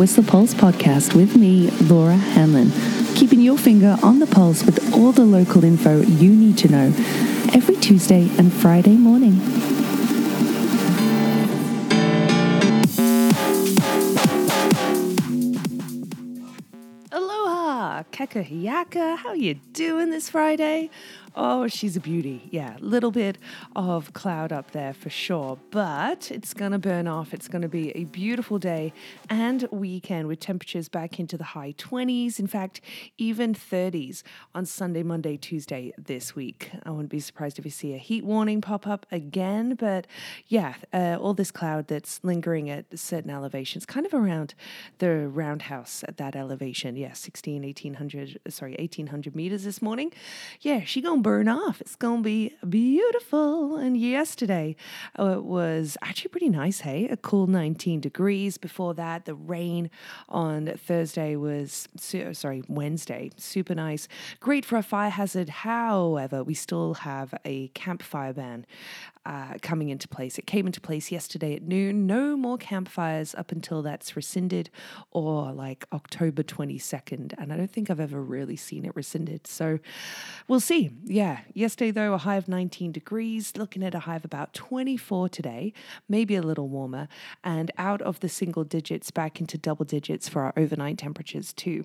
Whistler Pulse podcast with me, Laura Hanlon, keeping your finger on the pulse with all the local info you need to know every Tuesday and Friday morning. Aloha, Kakahiaka. How you doing this Friday? Oh, she's a beauty. Yeah, little bit of cloud up there for sure, but it's going to burn off. It's going to be a beautiful day and weekend with temperatures back into the high 20s. In fact, even 30s on Sunday, Monday, Tuesday this week. I wouldn't be surprised if you see a heat warning pop up again, but yeah, uh, all this cloud that's lingering at certain elevations, kind of around the roundhouse at that elevation. Yeah, 16, 1800, sorry, 1800 meters this morning. Yeah, she going burn off. It's to be beautiful. And yesterday uh, it was actually pretty nice, hey? A cool 19 degrees. Before that, the rain on Thursday was, sorry, Wednesday, super nice. Great for a fire hazard. However, we still have a campfire ban uh, coming into place. It came into place yesterday at noon. No more campfires up until that's rescinded or like October 22nd. And I don't think I've ever really seen it rescinded. So we'll see. Yeah. Yesterday, though, a high of 19 degrees, looking at a high of about 24 today, maybe a little warmer, and out of the single digits back into double digits for our overnight temperatures, too.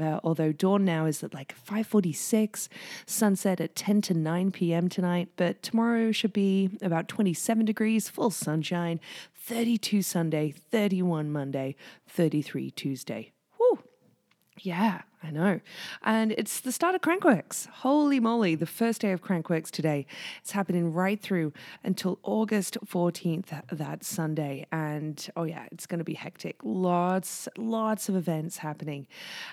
Uh, although dawn now is at like 5:46, sunset at 10 to 9 p.m. tonight, but tomorrow should be about 27 degrees, full sunshine, 32 Sunday, 31 Monday, 33 Tuesday. Whew. Yeah, I know. And it's the start of Crankworx. Holy moly, the first day of Crankworx today. It's happening right through until August 14th, that Sunday. And oh, yeah, it's going to be hectic. Lots, lots of events happening.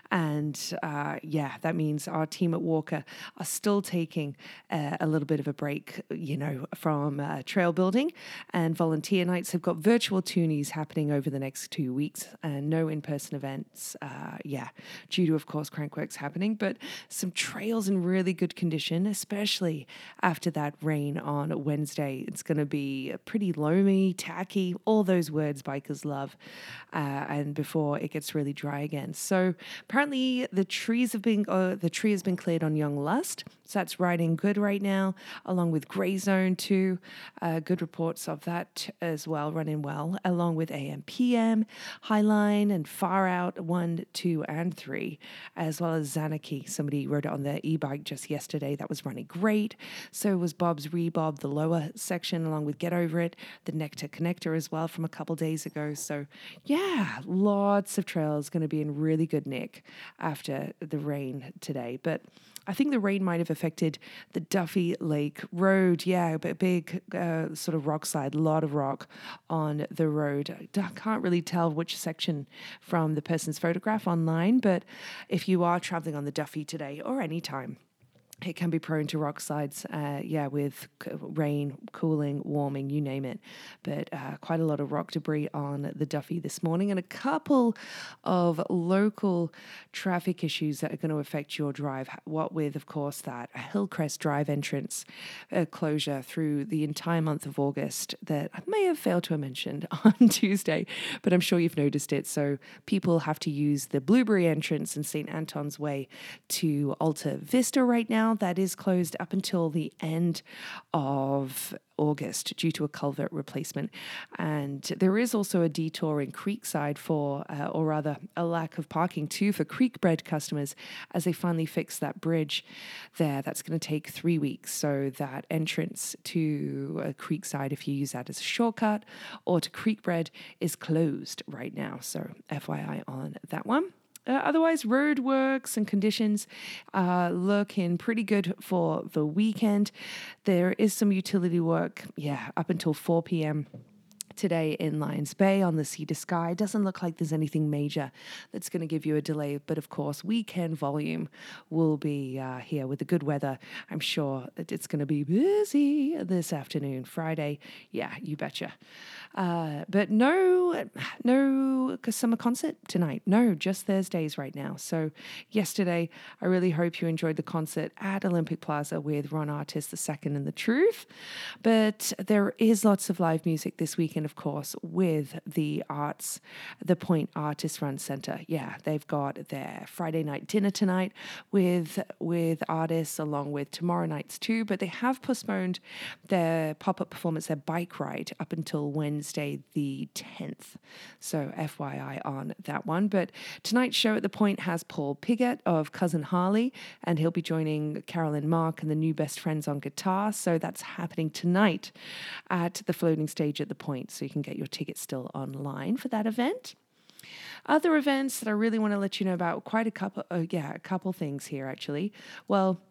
And uh, yeah, that means our team at WORCA are still taking uh, a little bit of a break, you know, from uh, trail building. And volunteer nights have got virtual toonies happening over the next two weeks and no in person events. Uh, yeah, due to, of course, course, Crankworx happening, but some trails in really good condition, especially after that rain on Wednesday. It's going to be pretty loamy, tacky, all those words bikers love, uh, and before it gets really dry again. So apparently, the trees have been uh, the tree has been cleared on Young Lust, so that's riding good right now, along with Grey Zone too. Uh, good reports of that as well, running well, along with AMPM, Highline, and Far Out one, two, and three as well as Zanarchy. Somebody rode it on their e bike just yesterday. That was running great. So was Bob's Rebob, the lower section, along with Get Over It, the Nectar Connector as well from a couple days ago. So, yeah, lots of trails going to be in really good nick after the rain today. But I think the rain might have affected the Duffy Lake Road. Yeah, but big uh, sort of rock slide, a lot of rock on the road. I can't really tell which section from the person's photograph online, but if you are traveling on the Duffy today or any time, it can be prone to rock slides, uh, yeah, with c- rain, cooling, warming, you name it. But uh, quite a lot of rock debris on the Duffy this morning, and a couple of local traffic issues that are going to affect your drive. What with, of course, that Hillcrest Drive entrance uh, closure through the entire month of August that I may have failed to have mentioned on Tuesday, but I'm sure you've noticed it. So people have to use the Blueberry entrance and St. Anton's Way to Alta Vista right now that is closed up until the end of August due to a culvert replacement. And there is also a detour in Creekside for, uh, or rather, a lack of parking too for Creekbread customers as they finally fix that bridge there. That's going to take three weeks. So that entrance to uh, Creekside, if you use that as a shortcut, or to Creekbread, is closed right now. So FYI on that one. Uh, otherwise, road works and conditions are looking pretty good for the weekend. There is some utility work, yeah, up until 4 p.m today in Lions Bay on the Sea to Sky. Doesn't look like there's anything major that's going to give you a delay, but of course, weekend volume will be uh, here with the good weather. I'm sure that it's going to be busy this afternoon, Friday. Yeah, you betcha. Uh, but no, no summer concert tonight. No, just Thursdays right now. So yesterday, I really hope you enjoyed the concert at Olympic Plaza with Ron Artist, Second and The Truth. But there is lots of live music this weekend of course, with the arts, the Point Artist Run Center. Yeah, they've got their Friday night dinner tonight with with artists, along with tomorrow night's too. But they have postponed their pop up performance, their bike ride, up until Wednesday the tenth. So FYI on that one. But tonight's show at the Point has Paul Pigat of Cousin Harley, and he'll be joining Carolyn Mark and the new best friends on guitar. So that's happening tonight at the floating stage at the Point. So you can get your tickets still online for that event. Other events that I really want to let you know about, quite a couple, uh, yeah, a couple things here actually. Well,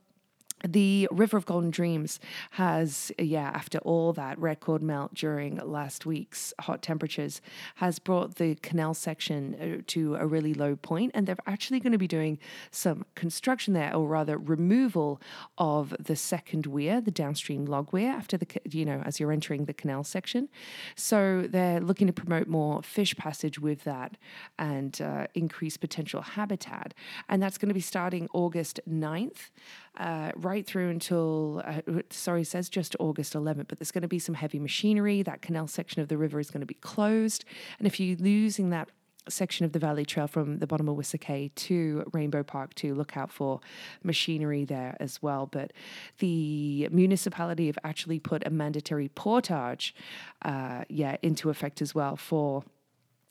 the River of Golden Dreams has, yeah, after all that record melt during last week's hot temperatures, has brought the canal section uh, to a really low point, and they're actually going to be doing some construction there, or rather removal of the second weir, the downstream log weir, after the, you know, as you're entering the canal section. So they're looking to promote more fish passage with that and uh, increase potential habitat, and that's going to be starting August 9th uh, right through until, uh, sorry, says just August 11th, but there's going to be some heavy machinery. That canal section of the river is going to be closed. And if you're losing that section of the Valley Trail from the bottom of Wissa to Rainbow Park to look out for machinery there as well. But the municipality have actually put a mandatory portage, uh, yeah, into effect as well for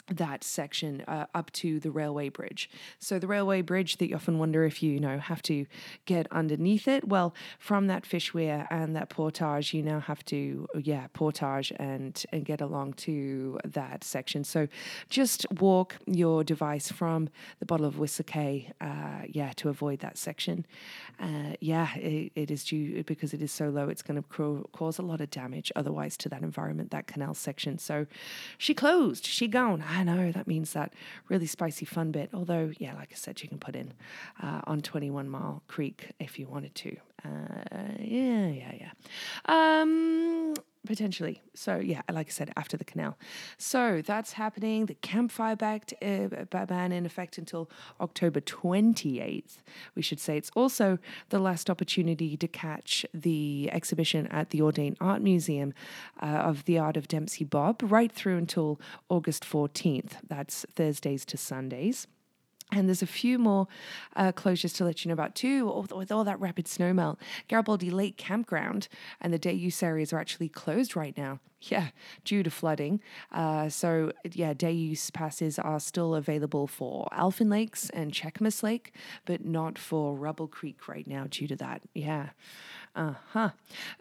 that section uh, up to the railway bridge. So the railway bridge that you often wonder if you, you know have to get underneath it. Well, from that fish weir and that portage, you now have to yeah portage and and get along to that section. So just walk your device from the bottle of Cay, uh, yeah, to avoid that section. Uh, yeah, it, it is due because it is so low. It's going to cause a lot of damage otherwise to that environment, that canal section. So she closed. She gone. I know that means that really spicy fun bit. Although, yeah, like I said, you can put in uh, on 21 Mile Creek if you wanted to. Uh, yeah, yeah, yeah. Um, potentially. So yeah, like I said, after the canal. So that's happening. The campfire back uh, ban in effect until October 28th. We should say it's also the last opportunity to catch the exhibition at the Audain Art Museum uh, of the art of Dempsey Bob right through until August 14th. That's Thursdays to Sundays. And there's a few more uh, closures to let you know about too. With all that rapid snowmelt, Garibaldi Lake Campground and the day use areas are actually closed right now. Yeah, due to flooding. Uh, so yeah, day use passes are still available for Alphen Lakes and Cheakamus Lake, but not for Rubble Creek right now due to that. Yeah. Uh huh.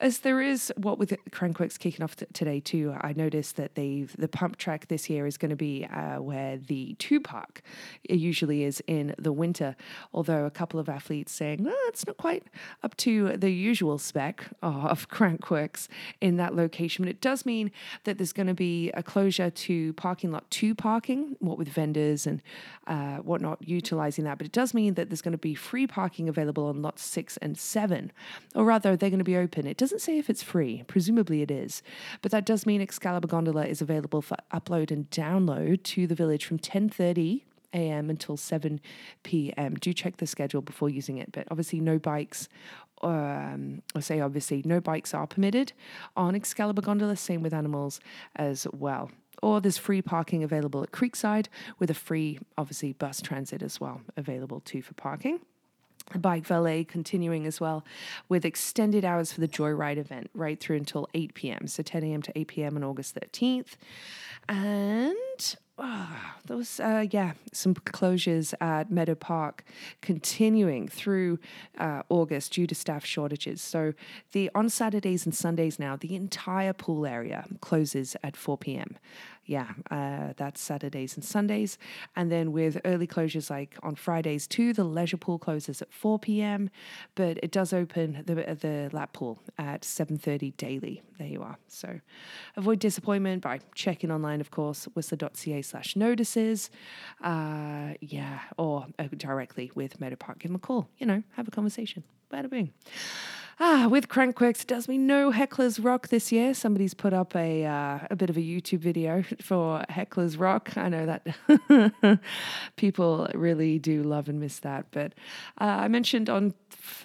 As there is what with Crankworx kicking off th- today too, I noticed that they've the pump track this year is going to be uh, where the two park usually is in the winter. Although a couple of athletes saying oh, it's not quite up to the usual spec of Crankworx in that location, but it does mean that there's going to be a closure to parking lot two parking, what with vendors and uh, whatnot utilizing that. But it does mean that there's going to be free parking available on lots six and seven, or rather they're going to be open. It doesn't say if it's free. Presumably it is. But that does mean Excalibur Gondola is available for upload and download to the village from 10:30 a.m. until 7 p.m. Do check the schedule before using it. But obviously, no bikes, um, I say obviously, no bikes are permitted on Excalibur Gondola. Same with animals as well. Or there's free parking available at Creekside with a free, obviously, bus transit as well available too for parking bike valet continuing as well with extended hours for the joyride event right through until 8 p.m. So 10 a.m. to 8 p.m. on August 13th. And oh, those, uh, yeah, some closures at Meadow Park continuing through uh, August due to staff shortages. So the on Saturdays and Sundays now, the entire pool area closes at 4 p.m yeah, uh, that's Saturdays and Sundays. And then with early closures like on Fridays too, the leisure pool closes at 4 p.m., but it does open the the lap pool at 7:30 daily. There you are. So avoid disappointment by checking online, of course, whistler.ca slash notices. Uh, yeah, or uh, directly with Meadow Park. Give them a call. You know, have a conversation. Bada bing. Ah, with Crankworx, it does me no Hecklers Rock this year. Somebody's put up a uh, a bit of a YouTube video for Hecklers Rock. I know that people really do love and miss that. But uh, I mentioned on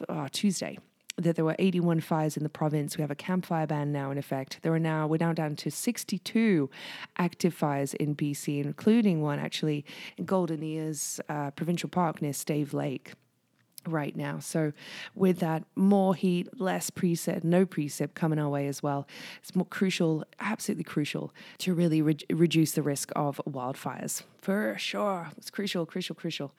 oh, Tuesday that there were 81 fires in the province. We have a campfire ban now in effect. There are now we're now down to 62 active fires in BC, including one actually in Golden Ears uh, Provincial Park near Stave Lake right now. So, with that, more heat, less precip, no precip coming our way as well. It's more crucial, absolutely crucial, to really re- reduce the risk of wildfires. For sure. It's crucial, crucial, crucial.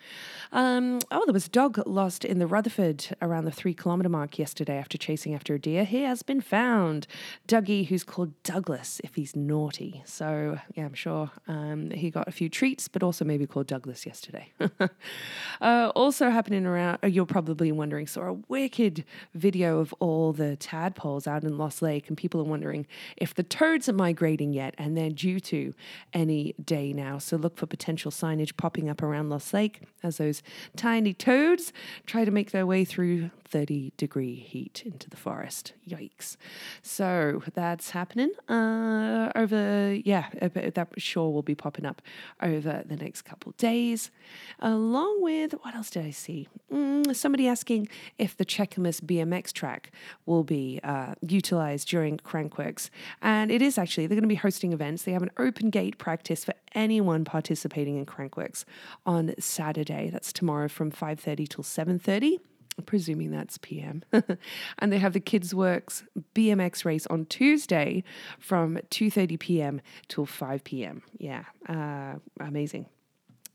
Um, oh, there was a dog lost in the Rutherford around the three kilometre mark yesterday after chasing after a deer. He has been found. Dougie, who's called Douglas if he's naughty. So, yeah, I'm sure um, he got a few treats, but also maybe called Douglas yesterday. uh, also happening around, uh, you're probably wondering, saw a wicked video of all the tadpoles out in Lost Lake, and people are wondering if the toads are migrating yet, and they're due to any day now. So, look for potential signage popping up around Lost Lake as those tiny toads try to make their way through 30 degree heat into the forest. Yikes. So that's happening uh, over, yeah, that sure will be popping up over the next couple days. Along with, what else did I see? Mm, somebody asking if the Cheakamus BMX track will be uh, utilized during Crankworx. And it is actually, they're going to be hosting events. They have an open gate practice for anyone participating in Crankworx on Saturday. That's tomorrow from 5.30 till 7.30 presuming that's PM. and they have the Kidsworx BMX race on Tuesday from 2:30 p.m. till 5 p.m. Yeah, uh, amazing.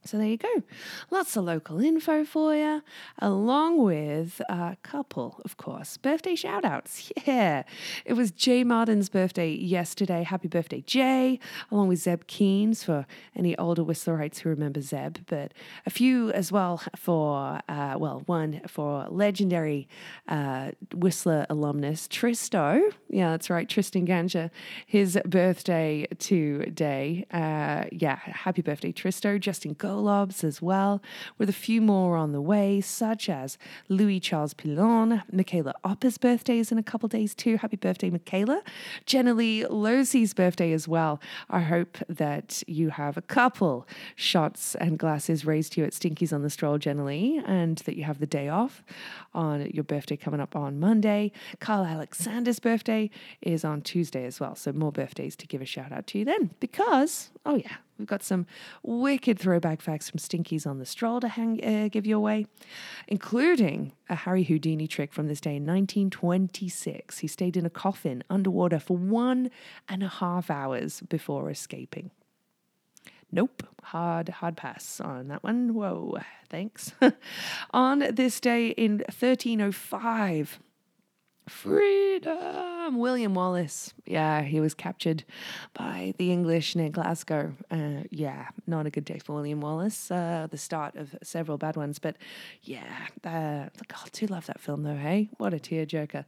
So there you go. Lots of local info for you, along with a couple, of course, birthday shout outs. Yeah. It was Jay Martin's birthday yesterday. Happy birthday, Jay, along with Zeb Keynes for any older Whistlerites who remember Zeb, but a few as well for, uh, well, one for legendary uh, Whistler alumnus Tristo. Yeah, that's right, Tristan Ganja. His birthday today. Uh, yeah, happy birthday, Tristo. Justin Gold Golobs as well, with a few more on the way, such as Louis Charles Pilon, Michaela Opper's birthday is in a couple days too. Happy birthday, Michaela. Jenna Lee Losey's birthday as well. I hope that you have a couple shots and glasses raised to you at Stinkies on the Stroll, Jenna Lee, and that you have the day off on your birthday coming up on Monday. Carl Alexander's birthday is on Tuesday as well. So more birthdays to give a shout out to you then because, oh yeah, We've got some wicked throwback facts from Stinkies on the Stroll to hang, uh, give you away, including a Harry Houdini trick from this day in 1926. He stayed in a coffin underwater for one and a half hours before escaping. Nope, hard, hard pass on that one. Whoa, thanks. on this day in 1305, Freedom! William Wallace. Yeah, he was captured by the English near Glasgow. Uh, yeah, not a good day for William Wallace. Uh, the start of several bad ones. But yeah, uh, God, I do love that film though, hey? What a tearjerker.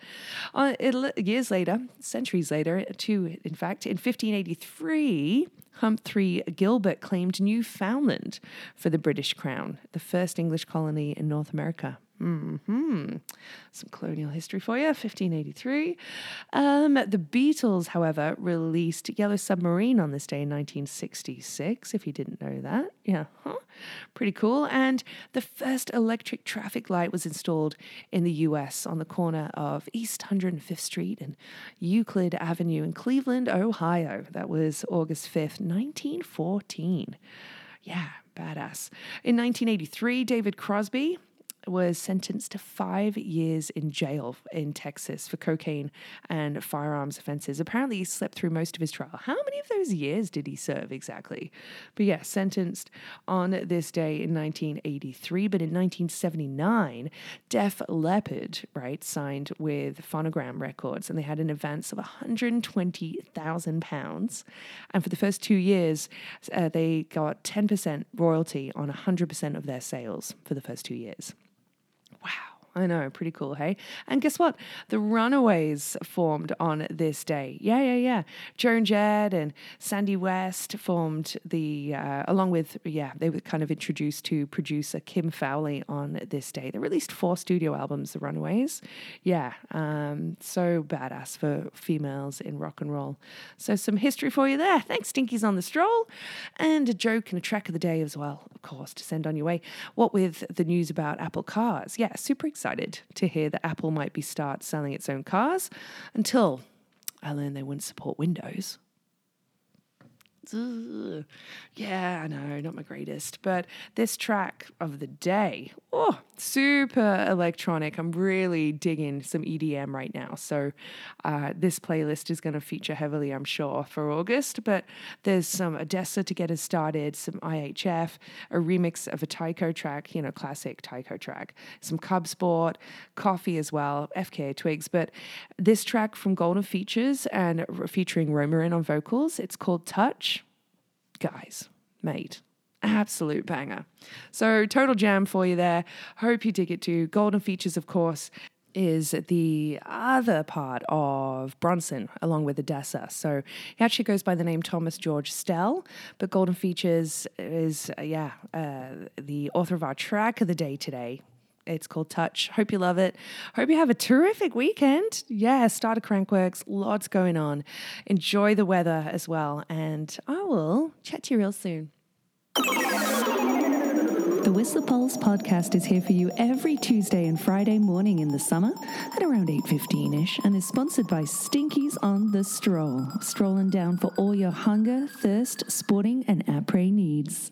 Uh, it, years later, centuries later, two in fact, in 1583, Humphrey Gilbert claimed Newfoundland for the British Crown, the first English colony in North America. Hmm. Some colonial history for you. 1583. Um, the Beatles, however, released Yellow Submarine on this day in 1966. If you didn't know that, yeah, huh? pretty cool. And the first electric traffic light was installed in the U.S. on the corner of East 105th Street and Euclid Avenue in Cleveland, Ohio. That was August 5th, 1914. Yeah, badass. In 1983, David Crosby was sentenced to five years in jail in Texas for cocaine and firearms offenses. Apparently, he slept through most of his trial. How many of those years did he serve exactly? But yeah, sentenced on this day in 1983. But in 1979, Def Leppard, right, signed with Phonogram Records and they had an advance of 120,000 pounds. And for the first two years, uh, they got 10% royalty on 100% of their sales for the first two years. Wow. I know, pretty cool, hey? And guess what? The Runaways formed on this day. Yeah, yeah, yeah. Joan Jett and Sandy West formed the, uh, along with, yeah, they were kind of introduced to producer Kim Fowley on this day. They released four studio albums, The Runaways. Yeah, um, so badass for females in rock and roll. So some history for you there. Thanks, Stinkies on the Stroll. And a joke and a track of the day as well, of course, to send on your way. What with the news about Apple cars. Yeah, super excited excited to hear that Apple might be start selling its own cars until I learned they wouldn't support Windows. Yeah, I know, not my greatest. But this track of the day, oh, super electronic. I'm really digging some EDM right now. So uh, this playlist is going to feature heavily, I'm sure, for August. But there's some ODESZA to get us started, some IHF, a remix of a Tycho track, you know, classic Tycho track, some Cub Sport, Coffee as well, FKA Twigs. But this track from Golden Features and featuring Romarin on vocals, it's called Touch guys, mate. Absolute banger. So, total jam for you there. Hope you dig it too. Golden Features, of course, is the other part of Bronson, along with ODESZA. So he actually goes by the name Thomas George Stell, but Golden Features is, uh, yeah, uh, the author of our track of the day today. It's called Touch. Hope you love it. Hope you have a terrific weekend. Yeah, start a Crankworx, lots going on. Enjoy the weather as well. And I will chat to you real soon. The Whistler Pulse podcast is here for you every Tuesday and Friday morning in the summer at around 8.15ish and is sponsored by Stinkies on the Stroll. Strolling down for all your hunger, thirst, sporting and après needs.